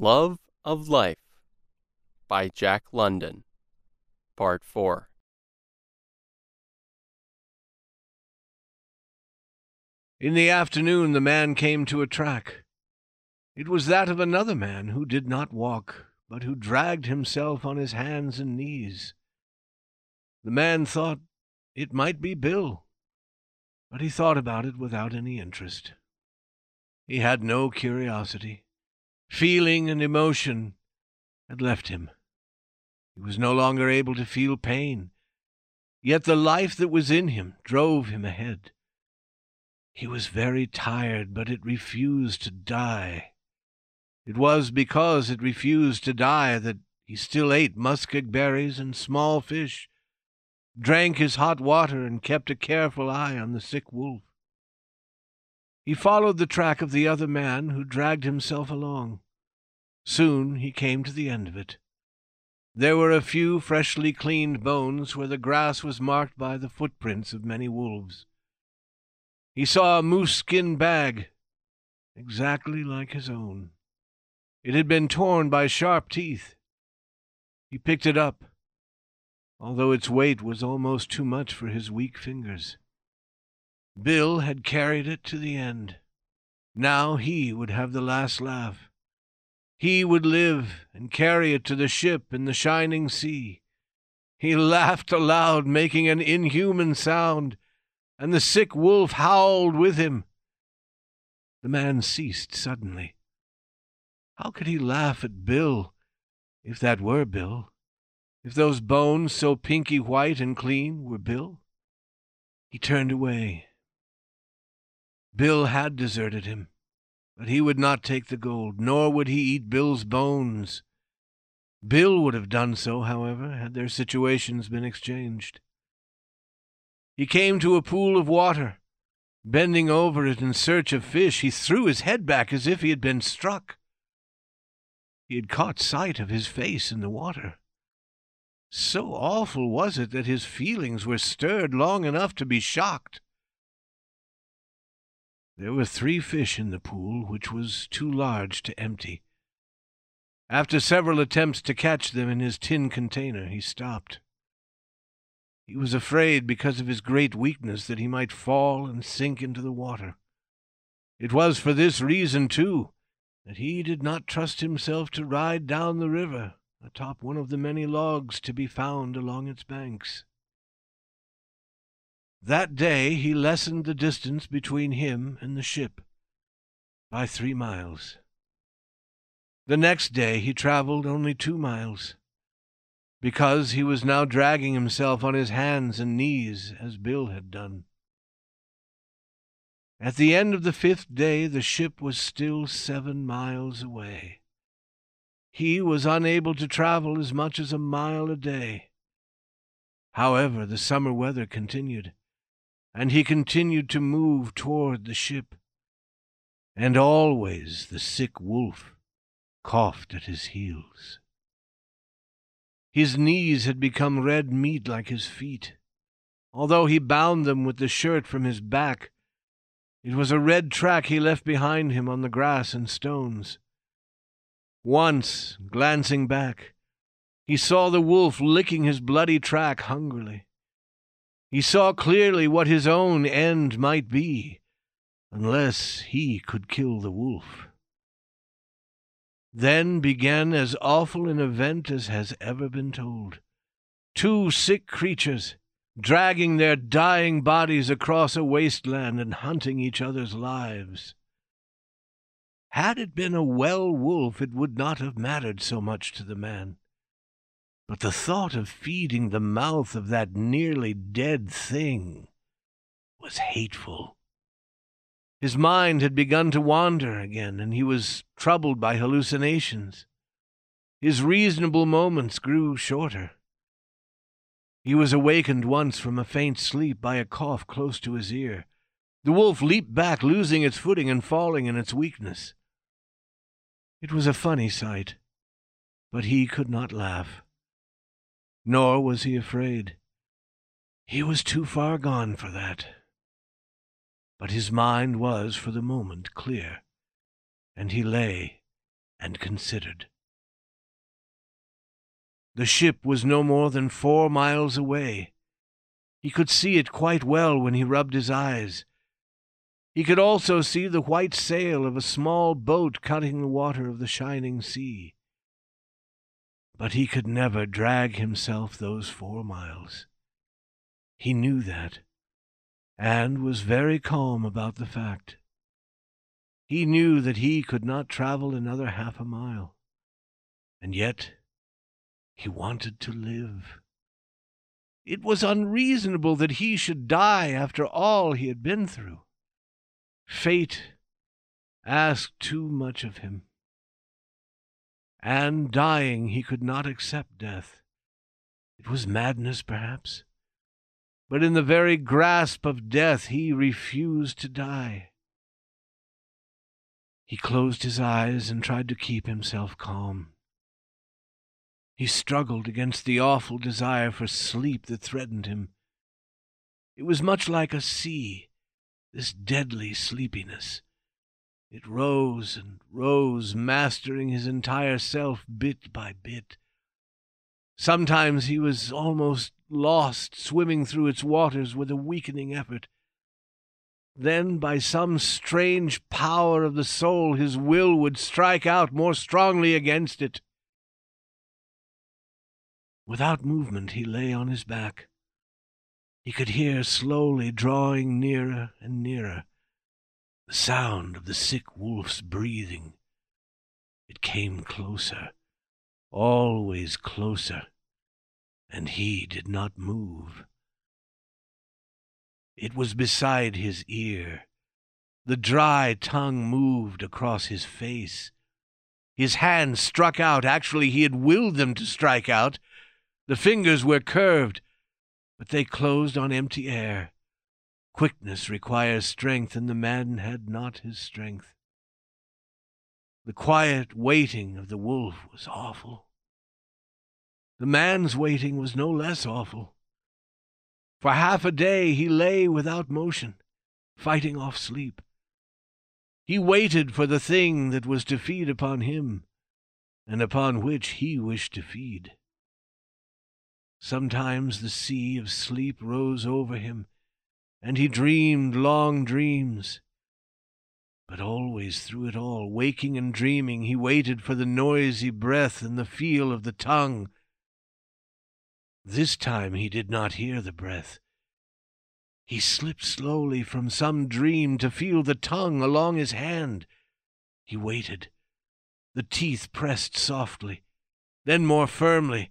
Love of Life by Jack London, Part 4. In the afternoon the man came to a track. It was that of another man who did not walk, but who dragged himself on his hands and knees. The man thought it might be Bill, but he thought about it without any interest. He had no curiosity. Feeling and emotion had left him. He was no longer able to feel pain, yet the life that was in him drove him ahead. He was very tired, but it refused to die. It was because it refused to die that he still ate muskeg berries and small fish, drank his hot water, and kept a careful eye on the sick wolf. He followed the track of the other man, who dragged himself along. Soon he came to the end of it. There were a few freshly cleaned bones where the grass was marked by the footprints of many wolves. He saw a moose skin bag, exactly like his own. It had been torn by sharp teeth. He picked it up, although its weight was almost too much for his weak fingers. Bill had carried it to the end. Now he would have the last laugh. He would live and carry it to the ship in the shining sea. He laughed aloud, making an inhuman sound, and the sick wolf howled with him. The man ceased suddenly. How could he laugh at Bill, if that were Bill? If those bones, so pinky white and clean, were Bill? He turned away. Bill had deserted him, but he would not take the gold, nor would he eat Bill's bones. Bill would have done so, however, had their situations been exchanged. He came to a pool of water. Bending over it in search of fish, he threw his head back as if he had been struck. He had caught sight of his face in the water. So awful was it that his feelings were stirred long enough to be shocked. There were three fish in the pool, which was too large to empty. After several attempts to catch them in his tin container, he stopped. He was afraid, because of his great weakness, that he might fall and sink into the water. It was for this reason, too, that he did not trust himself to ride down the river atop one of the many logs to be found along its banks. That day he lessened the distance between him and the ship by three miles. The next day he traveled only two miles, because he was now dragging himself on his hands and knees as Bill had done. At the end of the fifth day, the ship was still seven miles away. He was unable to travel as much as a mile a day. However, the summer weather continued, and he continued to move toward the ship. And always the sick wolf coughed at his heels. His knees had become red meat like his feet. Although he bound them with the shirt from his back, it was a red track he left behind him on the grass and stones. Once, glancing back, he saw the wolf licking his bloody track hungrily. He saw clearly what his own end might be, unless he could kill the wolf. Then began as awful an event as has ever been told. Two sick creatures, dragging their dying bodies across a wasteland and hunting each other's lives. Had it been a well wolf, it would not have mattered so much to the man. But the thought of feeding the mouth of that nearly dead thing was hateful. His mind had begun to wander again, and he was troubled by hallucinations. His reasonable moments grew shorter. He was awakened once from a faint sleep by a cough close to his ear. The wolf leaped back, losing its footing and falling in its weakness. It was a funny sight, but he could not laugh. Nor was he afraid. He was too far gone for that. But his mind was, for the moment, clear, and he lay and considered. The ship was no more than four miles away. He could see it quite well when he rubbed his eyes. He could also see the white sail of a small boat cutting the water of the shining sea. But he could never drag himself those four miles. He knew that, and was very calm about the fact. He knew that he could not travel another half a mile, and yet he wanted to live. It was unreasonable that he should die after all he had been through. Fate asked too much of him. And dying, he could not accept death. It was madness, perhaps. But in the very grasp of death, he refused to die. He closed his eyes and tried to keep himself calm. He struggled against the awful desire for sleep that threatened him. It was much like a sea, this deadly sleepiness. It rose and rose, mastering his entire self bit by bit. Sometimes he was almost lost, swimming through its waters with a weakening effort. Then, by some strange power of the soul, his will would strike out more strongly against it. Without movement, he lay on his back. He could hear slowly drawing nearer and nearer the sound of the sick wolf's breathing. It came closer, always closer, and he did not move. It was beside his ear. The dry tongue moved across his face. His hands struck out. Actually, he had willed them to strike out. The fingers were curved, but they closed on empty air. Quickness requires strength, and the man had not his strength. The quiet waiting of the wolf was awful. The man's waiting was no less awful. For half a day he lay without motion, fighting off sleep. He waited for the thing that was to feed upon him, and upon which he wished to feed. Sometimes the sea of sleep rose over him, and he dreamed long dreams. But always through it all, waking and dreaming, he waited for the noisy breath and the feel of the tongue. This time he did not hear the breath. He slipped slowly from some dream to feel the tongue along his hand. He waited. The teeth pressed softly, then more firmly,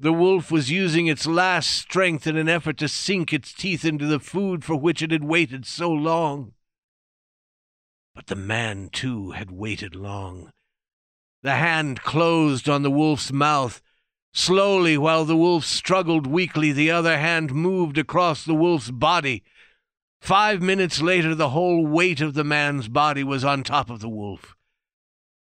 the wolf was using its last strength in an effort to sink its teeth into the food for which it had waited so long. But the man, too, had waited long. The hand closed on the wolf's mouth. Slowly, while the wolf struggled weakly, the other hand moved across the wolf's body. Five minutes later, the whole weight of the man's body was on top of the wolf.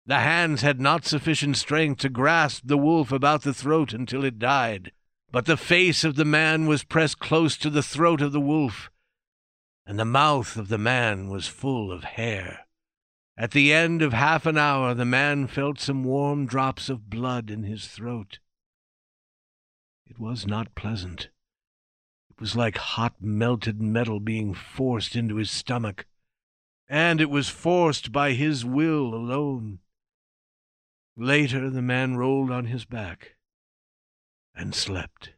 The hands had not sufficient strength to grasp the wolf about the throat until it died, but the face of the man was pressed close to the throat of the wolf, and the mouth of the man was full of hair. At the end of half an hour, the man felt some warm drops of blood in his throat. It was not pleasant. It was like hot melted metal being forced into his stomach, and it was forced by his will alone. Later, the man rolled on his back and slept.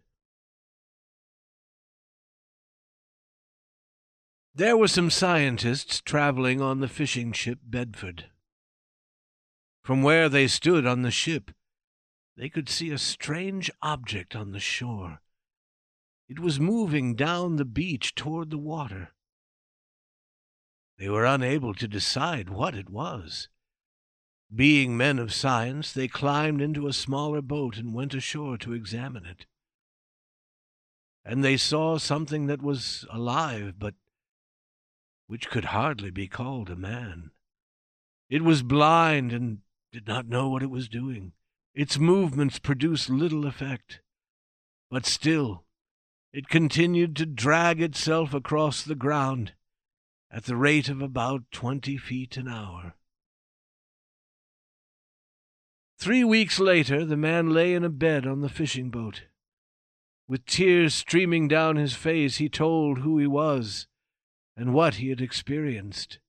There were some scientists traveling on the fishing ship Bedford. From where they stood on the ship, they could see a strange object on the shore. It was moving down the beach toward the water. They were unable to decide what it was. Being men of science, they climbed into a smaller boat and went ashore to examine it. And they saw something that was alive, but which could hardly be called a man. It was blind and did not know what it was doing. Its movements produced little effect, but still it continued to drag itself across the ground at the rate of about twenty feet an hour. Three weeks later, the man lay in a bed on the fishing boat. With tears streaming down his face, he told who he was and what he had experienced.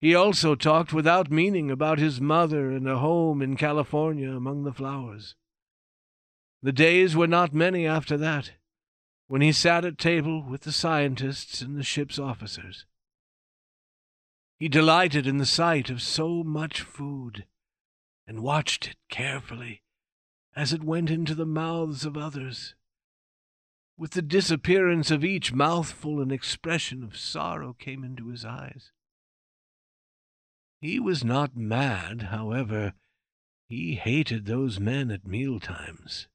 He also talked without meaning about his mother and a home in California among the flowers. The days were not many after that, when he sat at table with the scientists and the ship's officers. He delighted in the sight of so much food, and watched it carefully as it went into the mouths of others. With the disappearance of each mouthful, an expression of sorrow came into his eyes. He was not mad, however. He hated those men at meal times.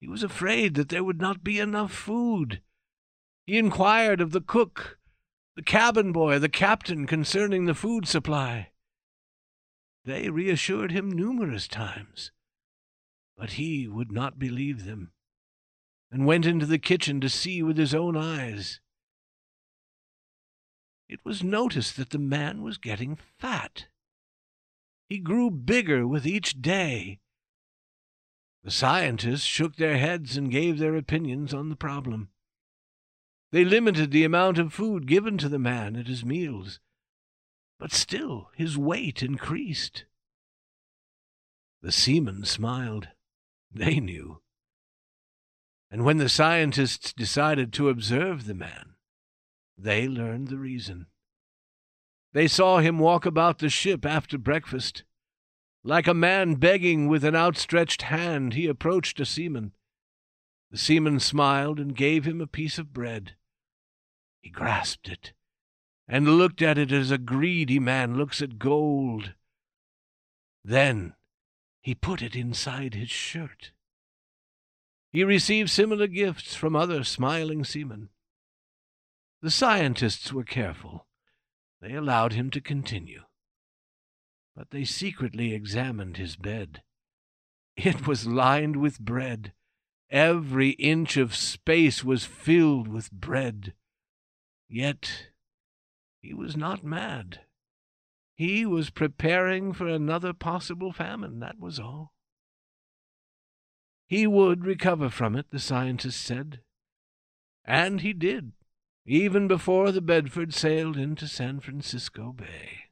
He was afraid that there would not be enough food. He inquired of the cook, the cabin boy, the captain concerning the food supply. They reassured him numerous times, but he would not believe them and went into the kitchen to see with his own eyes. It was noticed that the man was getting fat. He grew bigger with each day. The scientists shook their heads and gave their opinions on the problem. They limited the amount of food given to the man at his meals, but still his weight increased. The seamen smiled. They knew and when the scientists decided to observe the man, they learned the reason. They saw him walk about the ship after breakfast. Like a man begging with an outstretched hand, he approached a seaman. The seaman smiled and gave him a piece of bread. He grasped it and looked at it as a greedy man looks at gold. Then he put it inside his shirt. He received similar gifts from other smiling seamen. The scientists were careful. They allowed him to continue. But they secretly examined his bed. It was lined with bread. Every inch of space was filled with bread. Yet he was not mad. He was preparing for another possible famine, that was all. He would recover from it, the scientists said. And he did, even before the Bedford sailed into San Francisco Bay.